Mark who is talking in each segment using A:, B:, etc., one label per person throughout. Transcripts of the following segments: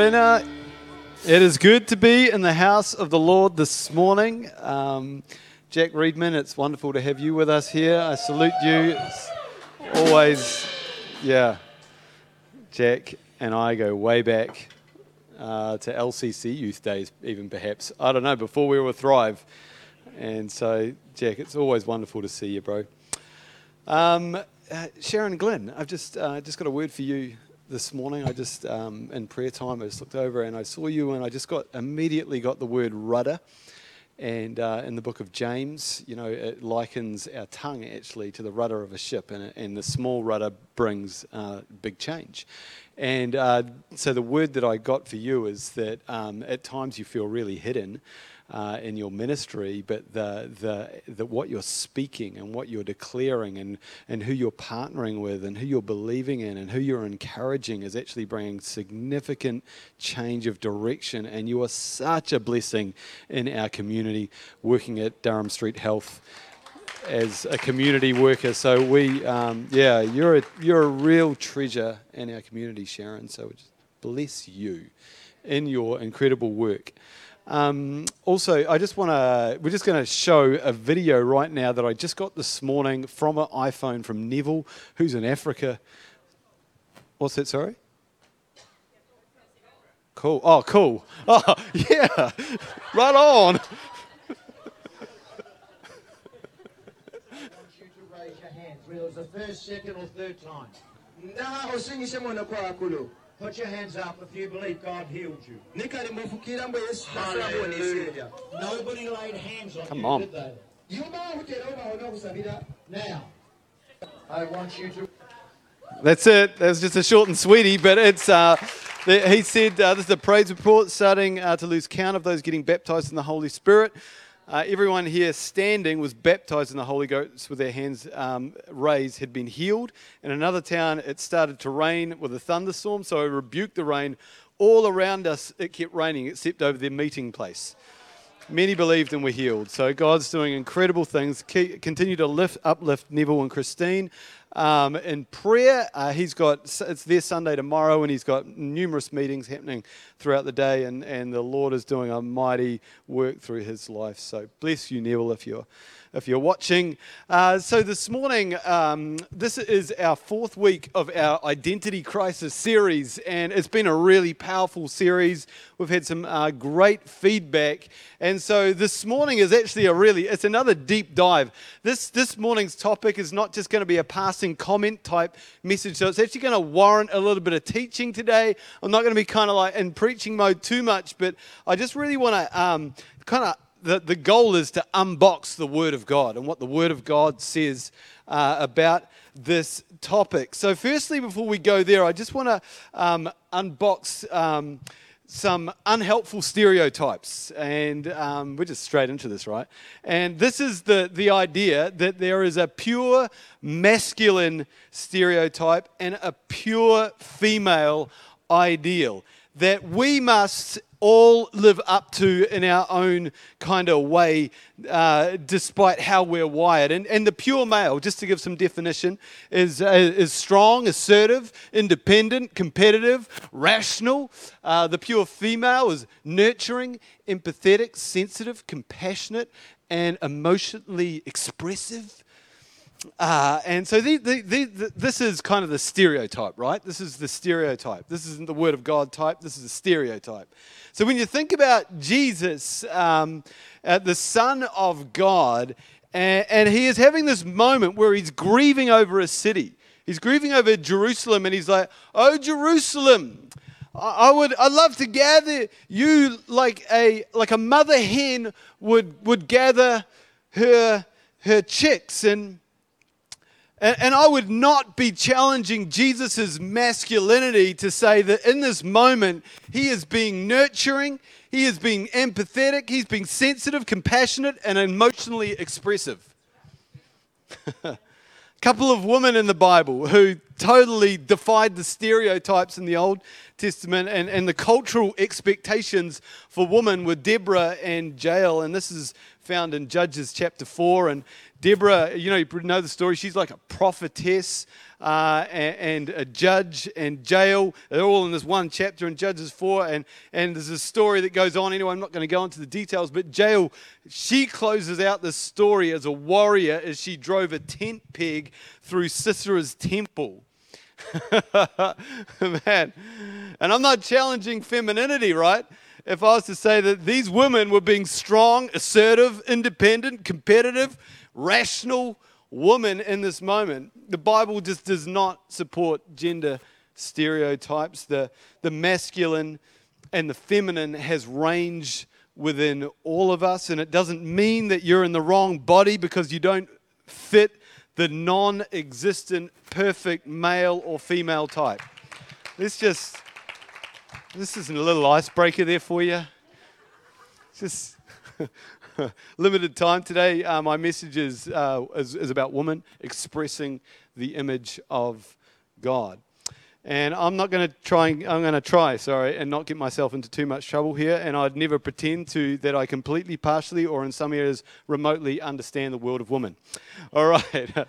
A: Morena. It is good to be in the house of the Lord this morning. Um, Jack Reedman, it's wonderful to have you with us here. I salute you. It's always, yeah. Jack and I go way back uh, to LCC youth days, even perhaps. I don't know, before we were Thrive. And so, Jack, it's always wonderful to see you, bro. Um, uh, Sharon Glenn, I've just, uh, just got a word for you this morning. I just, um, in prayer time, I just looked over and I saw you and I just got, immediately got the word rudder. And uh, in the book of James, you know, it likens our tongue actually to the rudder of a ship, and, and the small rudder brings uh, big change. And uh, so the word that I got for you is that um, at times you feel really hidden, uh, in your ministry, but the, the, the, what you're speaking and what you're declaring and, and who you're partnering with and who you're believing in and who you're encouraging is actually bringing significant change of direction. And you are such a blessing in our community working at Durham Street Health as a community worker. So we, um, yeah, you're a, you're a real treasure in our community, Sharon. So we just bless you in your incredible work. Um, also, I just want to, we're just going to show a video right now that I just got this morning from an iPhone from Neville, who's in Africa. What's that, sorry? Cool. Oh, cool. Oh, yeah. right on.
B: Whether it was the first, second, or third time. Put your hands up if you believe God healed you. Hallelujah. Nobody laid hands on
A: Come
B: you,
A: on.
B: did they? Now, I want you to
A: That's it. That's just a short and sweetie, but it's. Uh, he said uh, this is a praise report starting uh, to lose count of those getting baptized in the Holy Spirit. Uh, everyone here standing was baptized in the Holy Ghost with their hands um, raised, had been healed. In another town, it started to rain with a thunderstorm, so I rebuked the rain. All around us, it kept raining, except over their meeting place. Many believed and were healed. So God's doing incredible things. Keep, continue to lift, uplift Neville and Christine um, in prayer. Uh, he's got it's their Sunday tomorrow, and he's got numerous meetings happening throughout the day, and, and the Lord is doing a mighty work through his life. So bless you, Neville, if you're if you're watching. Uh, so this morning, um, this is our fourth week of our identity crisis series, and it's been a really powerful series. We've had some uh, great feedback, and so this morning is actually a really it's another deep dive. This this morning's topic is not just going to be a passing comment type message, so it's actually going to warrant a little bit of teaching today. I'm not going to be kind of like in preaching mode too much, but I just really want to um, kind of the, the goal is to unbox the Word of God and what the Word of God says uh, about this topic. So, firstly, before we go there, I just want to um, unbox um, some unhelpful stereotypes. And um, we're just straight into this, right? And this is the, the idea that there is a pure masculine stereotype and a pure female ideal that we must all live up to in our own kind of way, uh, despite how we're wired. And, and the pure male, just to give some definition, is, uh, is strong, assertive, independent, competitive, rational. Uh, the pure female is nurturing, empathetic, sensitive, compassionate, and emotionally expressive. Uh, and so the, the, the, this is kind of the stereotype, right? This is the stereotype. This isn't the Word of God type, this is a stereotype. So when you think about Jesus, um, uh, the Son of God, and, and he is having this moment where he's grieving over a city. He's grieving over Jerusalem, and he's like, "Oh Jerusalem, I would, I'd love to gather you like a like a mother hen would would gather her her chicks and." And, and I would not be challenging Jesus' masculinity to say that in this moment, he is being nurturing, he is being empathetic, he's being sensitive, compassionate, and emotionally expressive. Couple of women in the Bible who totally defied the stereotypes in the Old Testament and, and the cultural expectations for women were Deborah and Jael. And this is found in Judges chapter 4. And Deborah, you know, you know the story. She's like a prophetess uh, and, and, a judge and Jael. They're all in this one chapter in Judges 4. And, and there's a story that goes on. Anyway, I'm not going to go into the details, but Jael, she closes out this story as a warrior as she drove a tent peg through Sisera's temple. Man. And I'm not challenging femininity, right? If I was to say that these women were being strong, assertive, independent, competitive, rational woman in this moment. The Bible just does not support gender stereotypes. The, the masculine and the feminine has range within all of us, and it doesn't mean that you're in the wrong body because you don't fit the non existent perfect male or female type. Let's just, this is a little icebreaker there for you. Just. limited time today. Uh, my message is, uh, is, is about women expressing the image of God. And I'm not going to try. I'm going to try, sorry, and not get myself into too much trouble here. And I'd never pretend to that I completely, partially, or in some areas remotely understand the world of women. All right.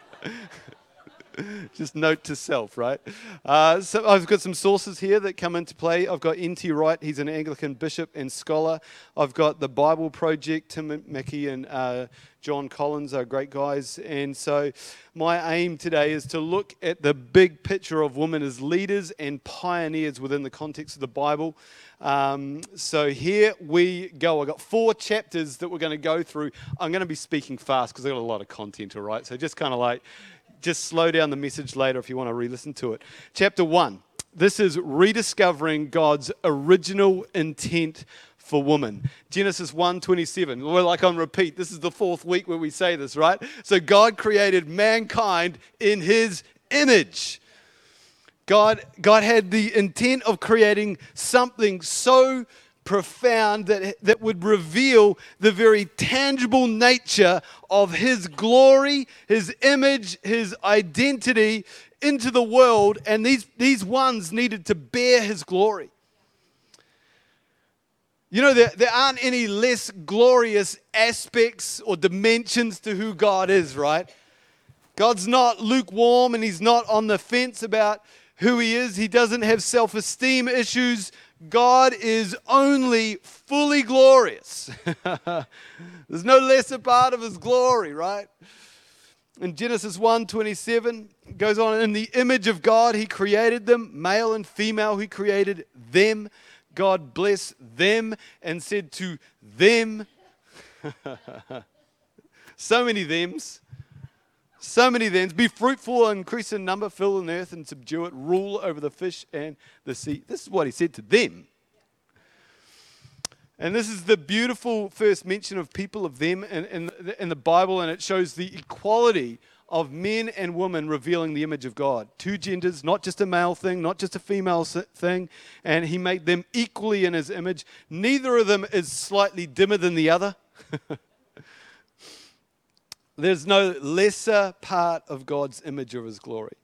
A: Just note to self, right? Uh, so I've got some sources here that come into play. I've got N.T. Wright, he's an Anglican bishop and scholar. I've got the Bible Project, Tim Mackie and uh, Jon Collins are great guys. And so my aim today is to look at the big picture of women as leaders and pioneers within the context of the Bible. Um, so here we go. I've got four chapters that we're going to go through. I'm going to be speaking fast because I've got a lot of content, all right? So just kind of like just slow down the message later if you want to re listen to it. Chapter 1. This is rediscovering God's original intent for woman. Genesis 1:27. We're like on repeat. This is the fourth week where we say this, right? So God created mankind in his image. God, God had the intent of creating something so profound that, that would reveal the very tangible nature of his glory, his image, his identity into the world, and these, these ones needed to bear his glory. You know, there, there aren't any less glorious aspects or dimensions to who God is, right? God's not lukewarm and he's not on the fence about who he is. He doesn't have self esteem issues. God is only fully glorious. There's no lesser part of his glory, right? In Genesis 1 27, goes on, in the image of God, he created them, male and female, he created them. God blessed them and said to them, so many thems, so many thems, be fruitful, increase in number, fill the earth and subdue it, rule over the fish and the sea. This is what he said to them. And this is the beautiful first mention of people of them in, in, in, the Bible, and it shows the equality of men and women revealing the image of God. Two genders, not just a male thing, not just a female thing, and He made them equally in His image. Neither of them is slightly dimmer than the other. There's no lesser part of God's image or His glory.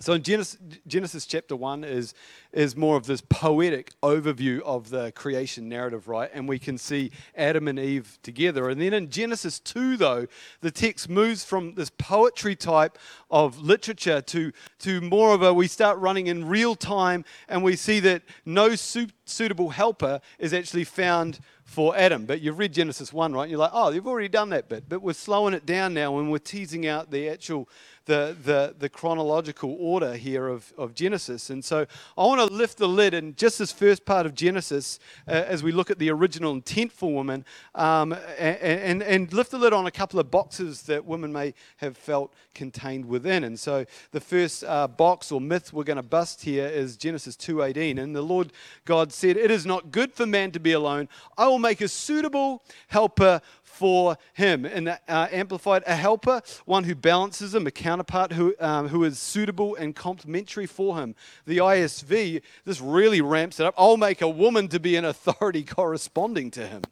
A: So in Genesis, Genesis, chapter 1 is, is more of this poetic overview of the creation narrative, right? And we can see Adam and Eve together. And then in Genesis 2, though, the text moves from this poetry type of literature to, to more of a, we start running in real time and we see that no su- suitable helper is actually found for Adam. But you've read Genesis 1, right? You're like, oh, you've already done that bit. But we're slowing it down now and we're teasing out the actual the, the, the chronological order here of, of Genesis. And so I want to lift the lid in just this first part of Genesis uh, as we look at the original intent for women um, and, and, and lift the lid on a couple of boxes that women may have felt contained within. And so the first uh, box or myth we're going to bust here is Genesis 2.18. And the Lord God said, It is not good for man to be alone. I will make a suitable helper for him. And uh, Amplified, a helper, one who balances him, a counterpart who, um, who is suitable and complementary for him. The ISV, this really ramps it up. I'll make a woman to be an authority corresponding to him.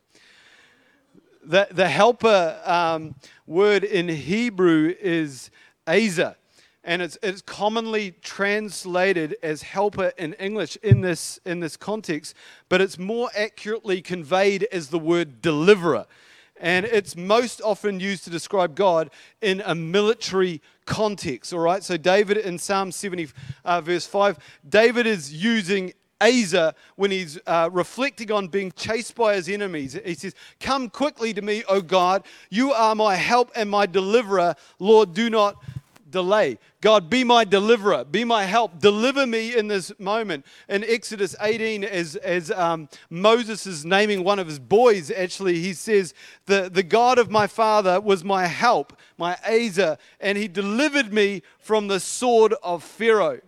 A: The, the helper um, word in Hebrew is Azer. and it's, it's commonly translated as helper in English in this, in this context, but it's more accurately conveyed as the word deliverer. And it's most often used to describe God in a military context, all right? So, David in Psalm 70, uh, verse 5, David is using Asa when he's uh, reflecting on being chased by his enemies. He says, Come quickly to me, O God. You are my help and my deliverer. Lord, do not delay. God, be my deliverer, be my help, deliver me in this moment. In Exodus 18, as, as um, Moses is naming one of his boys, actually, he says, the, the God of my father was my help, my Asa, and he delivered me from the sword of Pharaoh.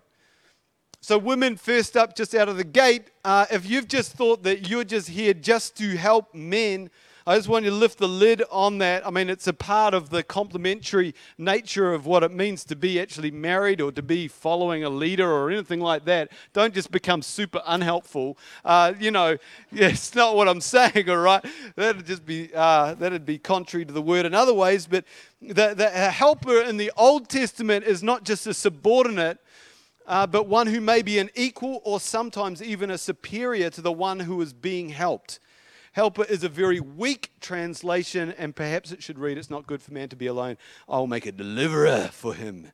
A: So, women, first up, just out of the gate, uh, if you've just thought that you're just here just to help men, I just want you to lift the lid on that. I mean, it's a part of the complementary nature of what it means to be actually married or to be following a leader or anything like that. Don't just become super unhelpful. Uh, you know, it's not what I'm saying, all right? That'd just be, uh, that'd be contrary to the word in other ways. But the, the helper in the Old Testament is not just a subordinate. Uh, but one who may be an equal or sometimes even a superior to the one who is being helped. Helper is a very weak translation, and perhaps it should read, It's not good for man to be alone. I'll make a deliverer for him.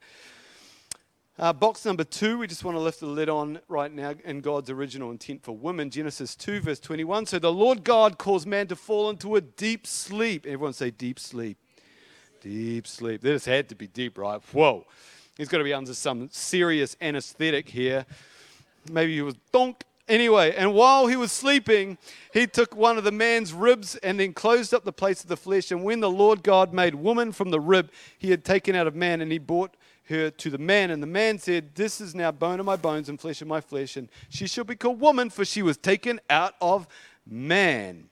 A: Uh, box number two, we just want to lift the lid on right now in God's original intent for women. Genesis 2, verse 21. So the Lord God caused man to fall into a deep sleep. Everyone say deep sleep. Deep sleep. This had to be deep, right? Whoa. He's got to be under some serious anesthetic here. Maybe he was donk Anyway, and while he was sleeping, he took one of the man's ribs and then closed up the place of the flesh. And when the Lord God made woman from the rib he had taken out of man, and he brought her to the man, and the man said, This is now bone of my bones and flesh of my flesh, and she shall be called woman, for she was taken out of man.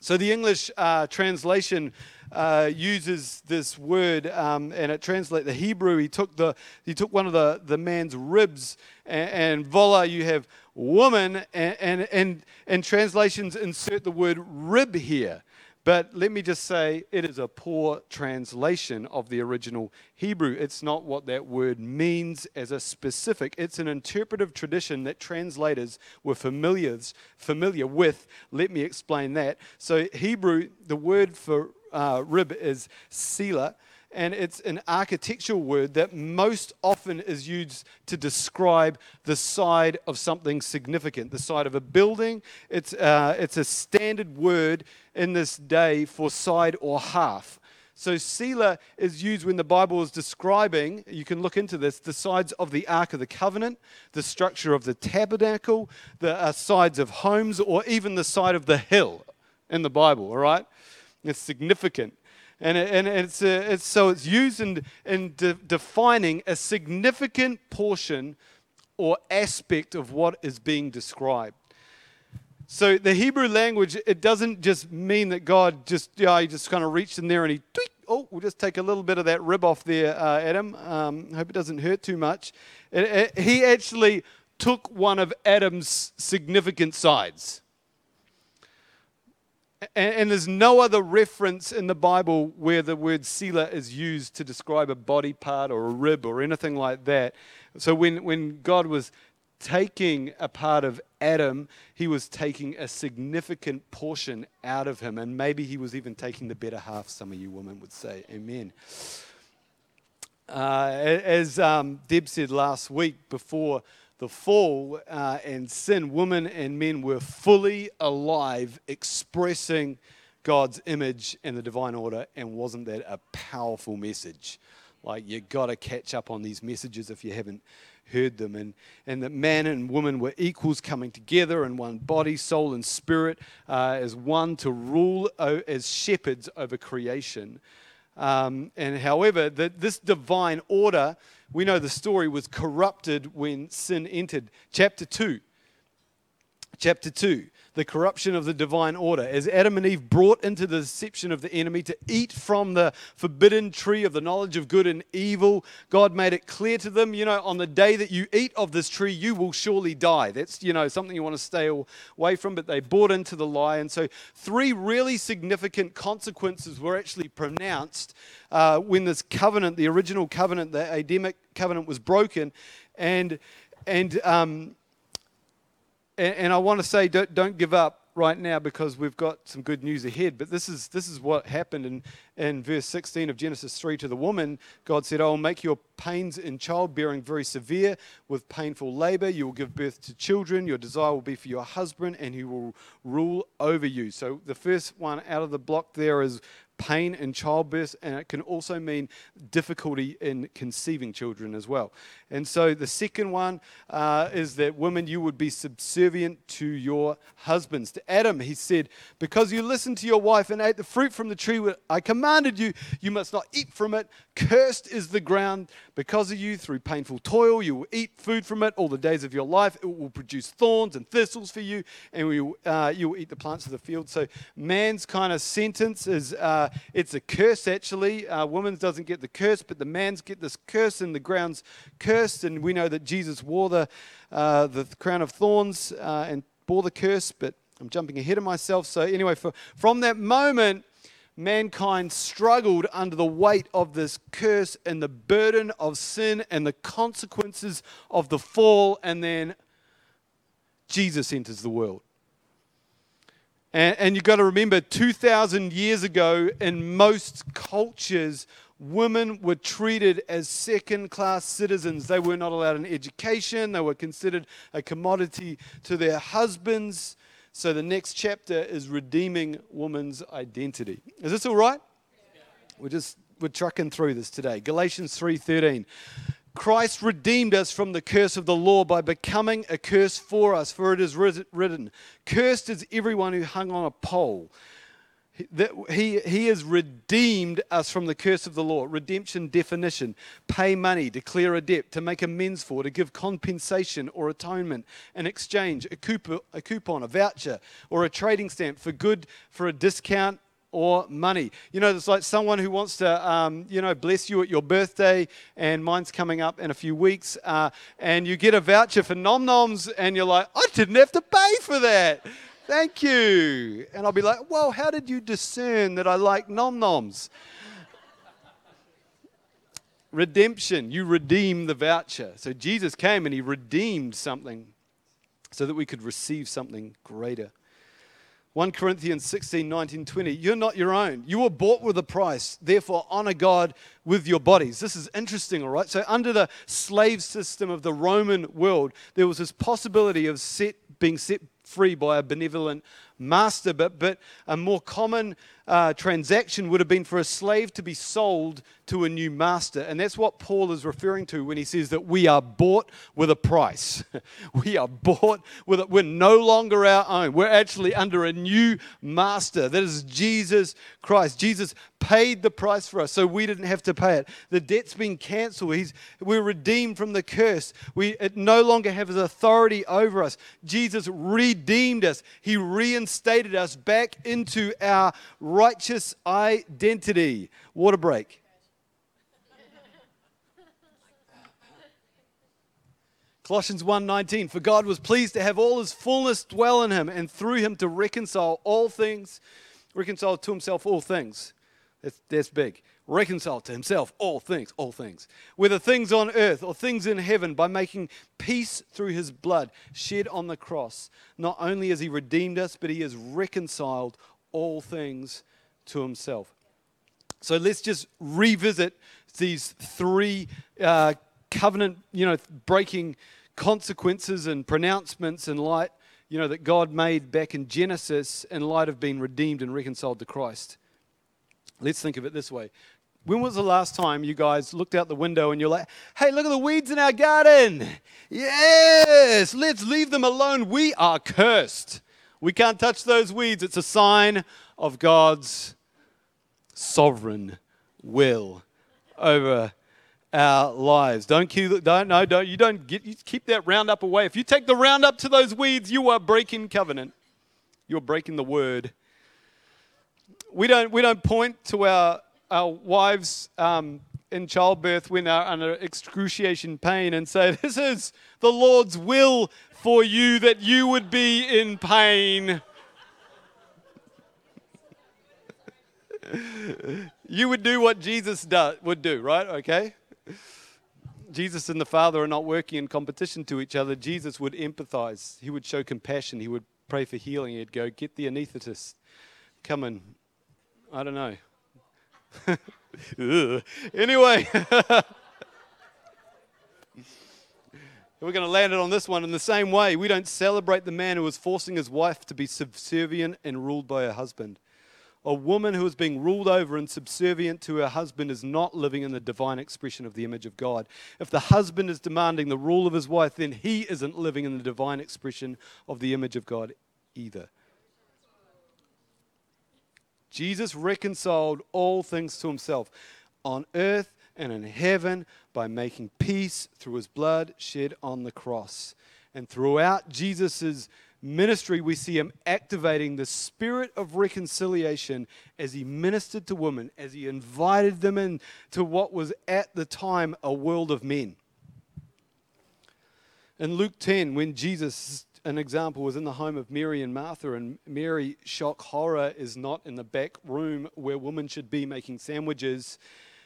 A: So the English uh, translation uh, uses this word, um, and it translates the Hebrew. He took the he took one of the the man's ribs, and, and voila, you have woman. And, and and and translations insert the word rib here. But let me just say, it is a poor translation of the original Hebrew. It's not what that word means as a specific. It's an interpretive tradition that translators were familiar, familiar with. Let me explain that. So, Hebrew, the word for uh, rib is sila, and it's an architectural word that most often is used to describe the side of something significant, the side of a building. It's, uh, it's a standard word in this day for side or half. So, Sila is used when the Bible is describing, you can look into this, the sides of the Ark of the Covenant, the structure of the tabernacle, the uh, sides of homes, or even the side of the hill in the Bible, all right? It's significant. And, it, and it's, uh, it's, so it's used in, in de- defining a significant portion or aspect of what is being described. So the Hebrew language, it doesn't just mean that God just, yeah, he just kind of reached in there and he, tweak, oh, we'll just take a little bit of that rib off there, uh, Adam. Um, hope it doesn't hurt too much. It, it, he actually took one of Adam's significant sides. And, there's no other reference in the Bible where the word sila is used to describe a body part or a rib or anything like that. So when, when God was taking a part of Adam, he was taking a significant portion out of him. And maybe he was even taking the better half, some of you women would say. Amen. Uh, as um, Deb said last week before the fall uh, and sin, women and men were fully alive, expressing God's image and the divine order. And wasn't that a powerful message? Like, you got to catch up on these messages if you haven't heard them. And, and that man and woman were equals coming together in one body, soul, and spirit uh, as one to rule as shepherds over creation. Um, and however, that this divine order we know the story was corrupted when sin entered. Chapter 2. Chapter 2. The corruption of the divine order. As Adam and Eve brought into the deception of the enemy to eat from the forbidden tree of the knowledge of good and evil, God made it clear to them, you know, on the day that you eat of this tree, you will surely die. That's, you know, something you want to stay away from, but they bought into the lie. And so, three really significant consequences were actually pronounced uh, when this covenant, the original covenant, the Adamic covenant, was broken. And, and, um, and, and I want to say, don't, don't give up right now because we've got some good news ahead. But this is, this is what happened in, in verse 16 of Genesis 3 to the woman. God said, I will make your pains in childbearing very severe with painful labor. You will give birth to children. Your desire will be for your husband, and he will rule over you. So the first one out of the block there is pain in childbirth, and it can also mean difficulty in conceiving children as well. And so the second one uh, is that women, you would be subservient to your husbands. To Adam, he said, Because you listened to your wife and ate the fruit from the tree I commanded you, you must not eat from it. Cursed is the ground because of you through painful toil. You will eat food from it all the days of your life. It will produce thorns and thistles for you, and you, uh, you will eat the plants of the field. So, man's kind of sentence is uh, it's a curse, actually. Uh, woman's doesn't get the curse, but the man's get this curse, and the ground's cursed. And we know that Jesus wore the, uh, the crown of thorns uh, and bore the curse, but I'm jumping ahead of myself. So, anyway, for, from that moment, mankind struggled under the weight of this curse and the burden of sin and the consequences of the fall, and then Jesus enters the world. And, and you've got to remember, 2,000 years ago, in most cultures, women were treated as second class citizens. They were not allowed an education, they were considered a commodity to their husbands. So the next chapter is redeeming woman's identity. Is this all right? We're just we're trucking through this today. Galatians 3:13. Christ redeemed us from the curse of the law by becoming a curse for us, for it is written, Cursed is everyone who hung on a pole he, he has redeemed us from the curse of the law. Redemption definition pay money, declare a debt, to make amends for, to give compensation or atonement, an exchange, a coupon, a, coupon, a voucher, or a trading stamp for good, for a discount, or money. You know, it's like someone who wants to, um, you know, bless you at your birthday, and mine's coming up in a few weeks, uh, and you get a voucher for nom noms, and you're like, I didn't have to pay for that. Thank you. And I'll be like, Well, how did you discern that I like nom noms? Redemption. You redeem the voucher. So Jesus came and he redeemed something so that we could receive something greater. 1 Corinthians 16, 19, 20. You're not your own. You were bought with a price. Therefore, honor God with your bodies. This is interesting, all right? So, under the slave system of the Roman world, there was this possibility of set, being set free by a benevolent master. But, but a more common uh, transaction would have been for a slave to be sold to a new master. And that's what Paul is referring to when he says that we are bought with a price. we are bought with it. We're no longer our own. We're actually under a new master. That is Jesus Christ. Jesus paid the price for us so we didn't have to pay it. The debt's been cancelled. He's, we're redeemed from the curse. We, it no longer has authority over us. Jesus redeemed us. He reinstated us back into our righteous identity. Water break. Colossians 1:19 For God was pleased to have all his fullness dwell in him and through him to reconcile all things reconcile to himself all things. That's, that's big. Reconcile to himself all things, all things. Whether things on earth or things in heaven, by making peace through his blood shed on the cross. Not only has he redeemed us, but he has reconciled all things to himself. So let's just revisit these three uh, covenant, you know, breaking consequences and pronouncements in light, you know, that God made back in Genesis in light of being redeemed and reconciled to Christ. Let's think of it this way. When was the last time you guys looked out the window and you're like, hey, look at the weeds in our garden? Yes, let's leave them alone. We are cursed. We can't touch those weeds. It's a sign of God's sovereign will over our lives. Don't keep, don't no, don't you don't get you keep that roundup away. If you take the roundup to those weeds, you are breaking covenant. You're breaking the word. We don't, we don't point to our, our wives um, in childbirth when they're under excruciating pain and say, This is the Lord's will for you that you would be in pain. you would do what Jesus do, would do, right? Okay? Jesus and the Father are not working in competition to each other. Jesus would empathize. He would show compassion. He would pray for healing. He'd go, Get the anesthetist. Come and, I don't know. anyway. We're going to land it on this one in the same way. We don't celebrate the man who is forcing his wife to be subservient and ruled by her husband. A woman who is being ruled over and subservient to her husband is not living in the divine expression of the image of God. If the husband is demanding the rule of his wife, then he isn't living in the divine expression of the image of God either. Jesus reconciled all things to himself on earth and in heaven by making peace through his blood shed on the cross. And throughout Jesus' ministry, we see him activating the spirit of reconciliation as he ministered to women, as he invited them into what was at the time a world of men. In Luke 10, when Jesus, an example, was in the home of Mary and Martha, and Mary, shock horror, is not in the back room where women should be making sandwiches.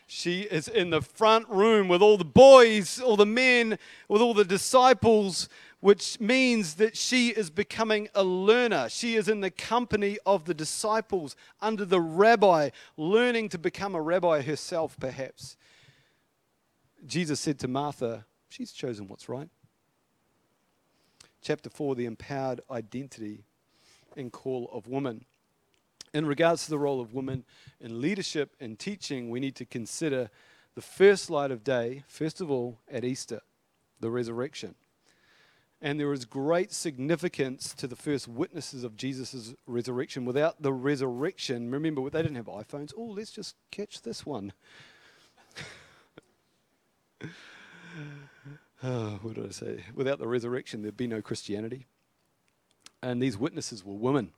A: She is in the front room with all the boys, all the men, with all the disciples, which means that she is becoming a learner. She is in the company of the disciples under the rabbi, learning to become a rabbi herself, perhaps. Jesus said to Martha, She's chosen what's right. Chapter 4, the empowered identity and call of woman. In regards to the role of women in leadership and teaching, we need to consider the first light of day, first of all, at Easter, the resurrection. And there is great significance to the first witnesses of Jesus' resurrection. Without the resurrection, remember, they didn't have iPhones. Oh, let's just catch this one. oh, what did I say? Without the resurrection, there'd be no Christianity. And these witnesses were women.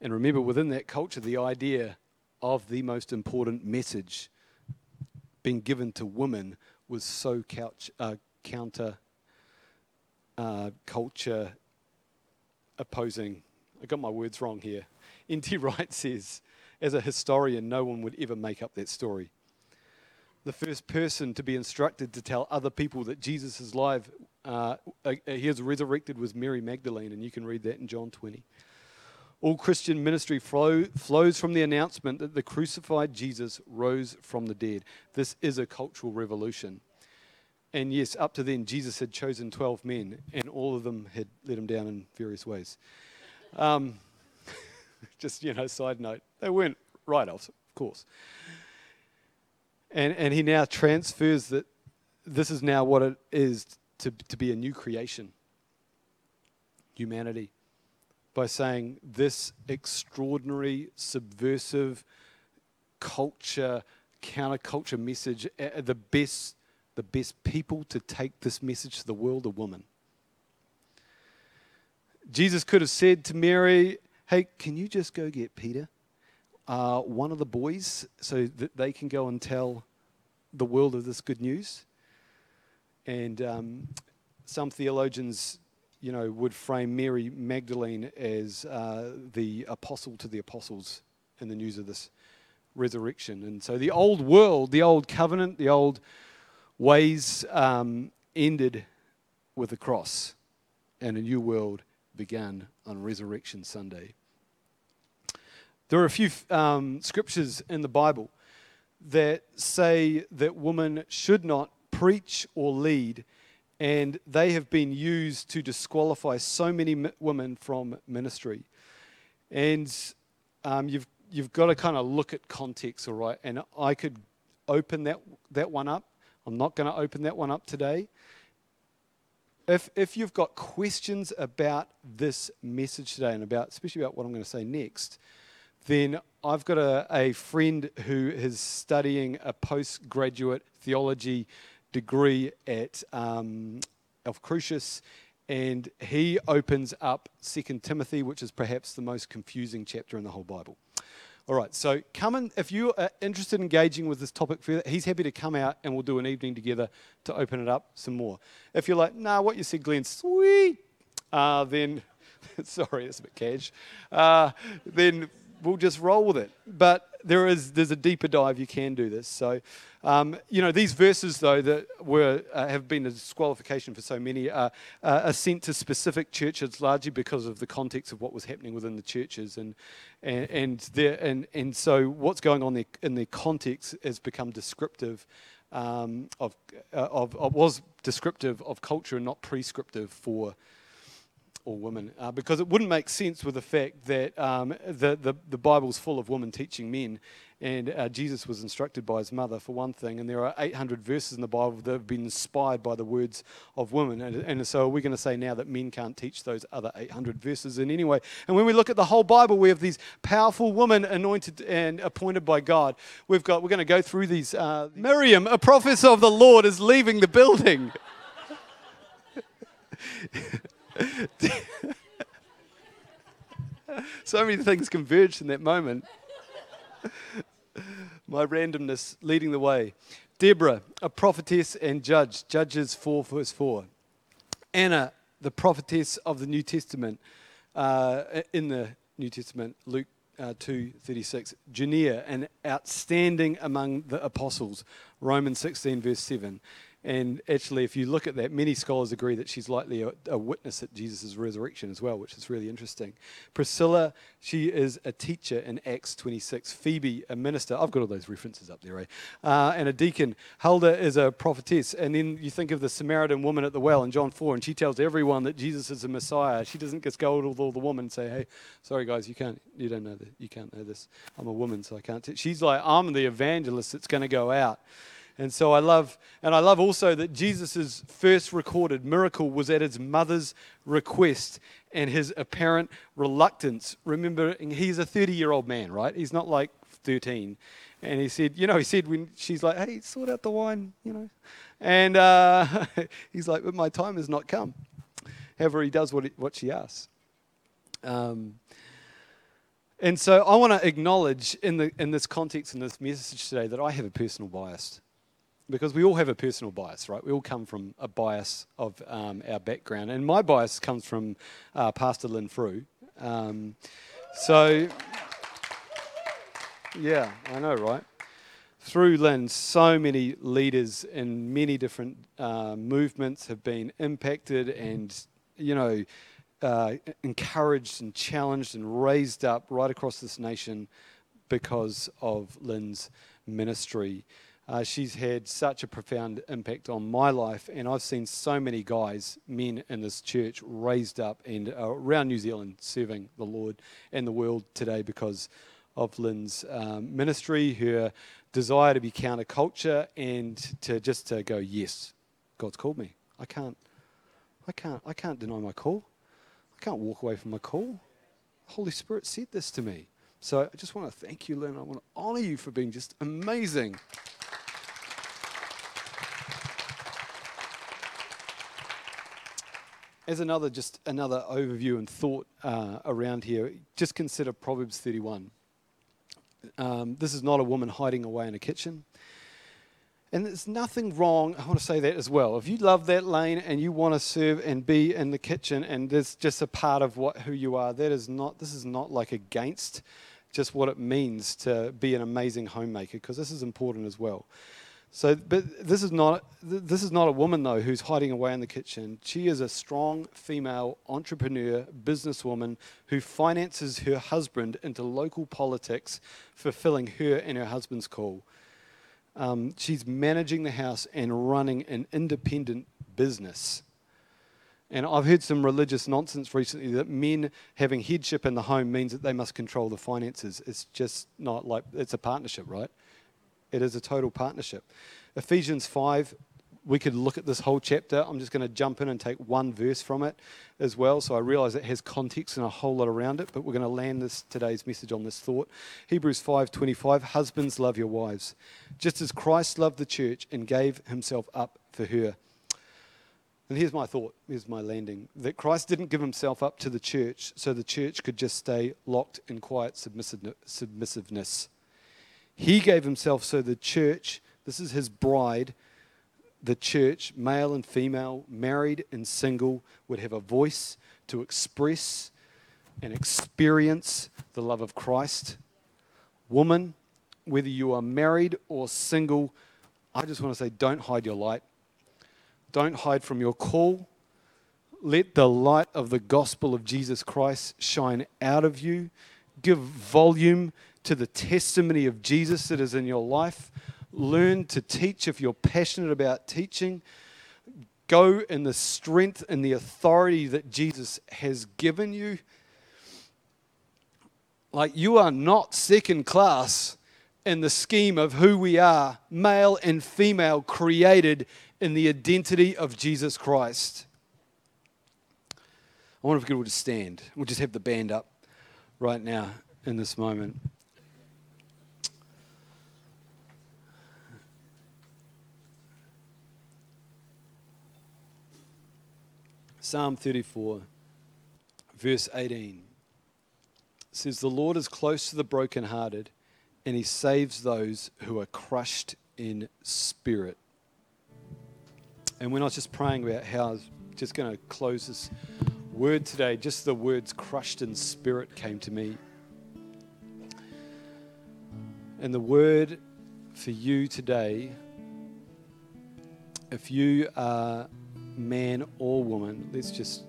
A: And remember, within that culture, the idea of the most important message being given to women was so couch, uh, counter uh, culture opposing. I got my words wrong here. N.T. Wright says, as a historian, no one would ever make up that story. The first person to be instructed to tell other people that Jesus is alive, uh, uh, he is resurrected, was Mary Magdalene, and you can read that in John 20. All Christian ministry flow, flows from the announcement that the crucified Jesus rose from the dead. This is a cultural revolution. And yes, up to then, Jesus had chosen 12 men, and all of them had let him down in various ways. Um, just, you know, side note, they weren't write offs, of course. And, and he now transfers that this is now what it is to, to be a new creation humanity by saying this extraordinary, subversive culture, counterculture message, uh, the best the best people to take this message to the world are women. Jesus could have said to Mary, Hey, can you just go get Peter, uh, one of the boys, so that they can go and tell the world of this good news? And um, some theologians, you know, would frame Mary Magdalene as uh, the apostle to the apostles in the news of this resurrection. And so the old world, the old covenant, the old ways um, ended with the cross, and a new world began on Resurrection Sunday. There are a few um, scriptures in the Bible that say that women should not preach or lead, and they have been used to disqualify so many women from ministry. And um, you've, you've got to kind of look at context, all right? And I could open that, that one up I'm not going to open that one up today. If, if you've got questions about this message today and about, especially about what I'm going to say next, then I've got a, a friend who is studying a postgraduate theology degree at um, Alphacrucis, and he opens up Second Timothy, which is perhaps the most confusing chapter in the whole Bible. All right, so come in if you are interested in engaging with this topic further. He's happy to come out and we'll do an evening together to open it up some more. If you're like, nah, what you said, Glen, sweet, uh, then sorry, that's a bit cash. Uh, then we'll just roll with it. But there is there's a deeper dive you can do this. So, um, you know, these verses though that were uh, have been a disqualification for so many uh, uh, are sent to specific churches largely because of the context of what was happening within the churches and and and there and and so what's going on there in their context has become descriptive. Um, of, uh, of, of was descriptive of culture and not prescriptive for or women, uh, because it wouldn't make sense with the fact that um, the, the, the Bible's full of women teaching men, and uh, Jesus was instructed by his mother, for one thing, and there are 800 verses in the Bible that have been inspired by the words of women. And, and so we're going to say now that men can't teach those other 800 verses in any way. And when we look at the whole Bible, we have these powerful women anointed and appointed by God. We've got, we're going to go through these. Uh, Miriam, a prophet of the Lord, is leaving the building. so many things converged in that moment. My randomness leading the way. Deborah, a prophetess and judge, Judges 4, verse 4. Anna, the prophetess of the New Testament, uh, in the New Testament, Luke uh, 2.36. Junia, an outstanding among the apostles, Romans 16, verse 7. And actually, if you look at that, many scholars agree that she's likely a, a witness at Jesus' resurrection as well, which is really interesting. Priscilla, she is a teacher in Acts 26. Phoebe, a minister. I've got all those references up there? Eh? Uh, and a deacon. Huldah is a prophetess. And then you think of the Samaritan woman at the well in John 4, and she tells everyone that Jesus is the Messiah. She doesn't just go to all the women and say, hey, sorry guys, you can't, you don't know that, you can't know this. I'm a woman, so I can't. T-. She's like, I'm the evangelist that's going to go out. And so I love, and I love also that Jesus' first recorded miracle was at his mother's request and his apparent reluctance. Remember, he's a 30 year old man, right? He's not like 13. And he said, you know, he said when she's like, hey, sort out the wine, you know. And uh, he's like, but my time has not come. However, he does what, he, what she asks. Um, and so I want to acknowledge in, the, in this context, in this message today, that I have a personal bias because we all have a personal bias, right? We all come from a bias of um, our background. And my bias comes from uh, Pastor Lynn Frew. Um, so, yeah, I know, right? Through Lynn, so many leaders in many different uh, movements have been impacted and, you know, uh, encouraged and challenged and raised up right across this nation because of Lynn's ministry. Uh, she's had such a profound impact on my life, and I've seen so many guys, men in this church, raised up and uh, around New Zealand serving the Lord and the world today because of Lynn's um, ministry, her desire to be counterculture, and to just to go, yes, God's called me. I can't, I can't, I can't deny my call. I can't walk away from my call. Holy Spirit said this to me. So I just want to thank you, Lynn. I want to honor you for being just amazing. As another just another overview and thought uh, around here, just consider Proverbs 31. Um, this is not a woman hiding away in a kitchen. And there's nothing wrong, I want to say that as well. If you love that lane and you want to serve and be in the kitchen and there's just a part of what who you are, that is not this is not like against just what it means to be an amazing homemaker, because this is important as well. So, but this is not this is not a woman though who's hiding away in the kitchen. She is a strong female entrepreneur, businesswoman who finances her husband into local politics, fulfilling her and her husband's call. Um, she's managing the house and running an independent business. And I've heard some religious nonsense recently that men having headship in the home means that they must control the finances. It's just not like it's a partnership, right? It is a total partnership. Ephesians 5, we could look at this whole chapter. I'm just going to jump in and take one verse from it as well. So I realize it has context and a whole lot around it, but we're going to land this today's message on this thought. Hebrews 5:25, husbands love your wives, just as Christ loved the church and gave himself up for her. And here's my thought, here's my landing that Christ didn't give himself up to the church so the church could just stay locked in quiet submissiveness. He gave himself so the church, this is his bride, the church, male and female, married and single, would have a voice to express and experience the love of Christ. Woman, whether you are married or single, I just want to say don't hide your light. Don't hide from your call. Let the light of the gospel of Jesus Christ shine out of you. Give volume to the testimony of Jesus that is in your life. Learn to teach if you're passionate about teaching. Go in the strength and the authority that Jesus has given you. Like you are not second class in the scheme of who we are, male and female, created in the identity of Jesus Christ. I wonder if we could all just stand. We'll just have the band up right now in this moment. Psalm 34, verse 18 says, The Lord is close to the brokenhearted, and he saves those who are crushed in spirit. And when I was just praying about how I was just going to close this word today, just the words crushed in spirit came to me. And the word for you today, if you are man or woman, let's just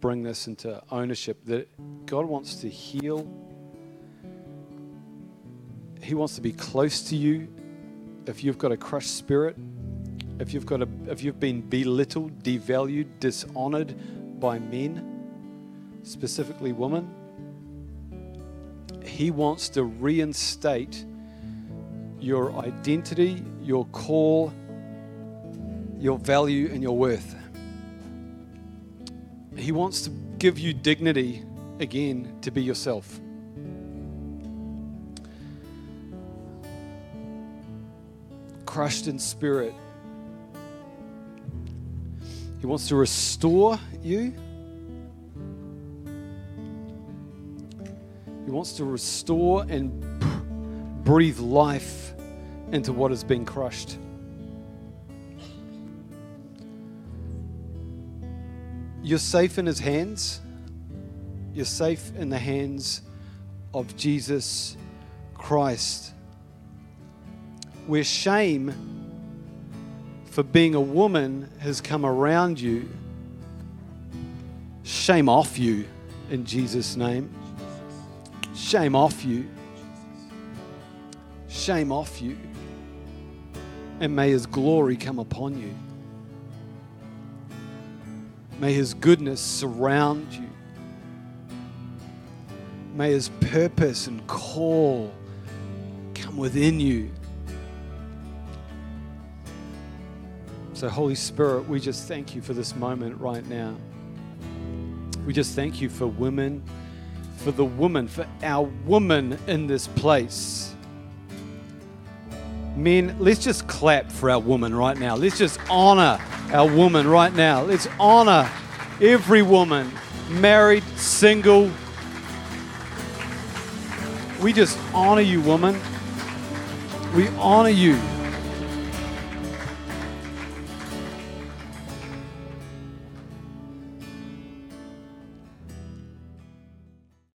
A: bring this into ownership that God wants to heal. He wants to be close to you. If you've got a crushed spirit, if you've got a, if you've been belittled, devalued, dishonored by men, specifically women, he wants to reinstate your identity, your call, your value, and your worth. He wants to give you dignity again to be yourself. Crushed in spirit, he wants to restore you. He wants to restore and breathe life into what has been crushed. You're safe in His hands. You're safe in the hands of Jesus Christ. Where shame for being a woman has come around you, shame off you in Jesus' name. Shame off you. Shame off you. And may His glory come upon you. May His goodness surround you. May His purpose and call come within you. So, Holy Spirit, we just thank you for this moment right now. We just thank you for women, for the woman, for our woman in this place. Men, let's just clap for our woman right now. Let's just honor our woman right now. Let's honor every woman, married, single. We just honor you, woman. We honor you.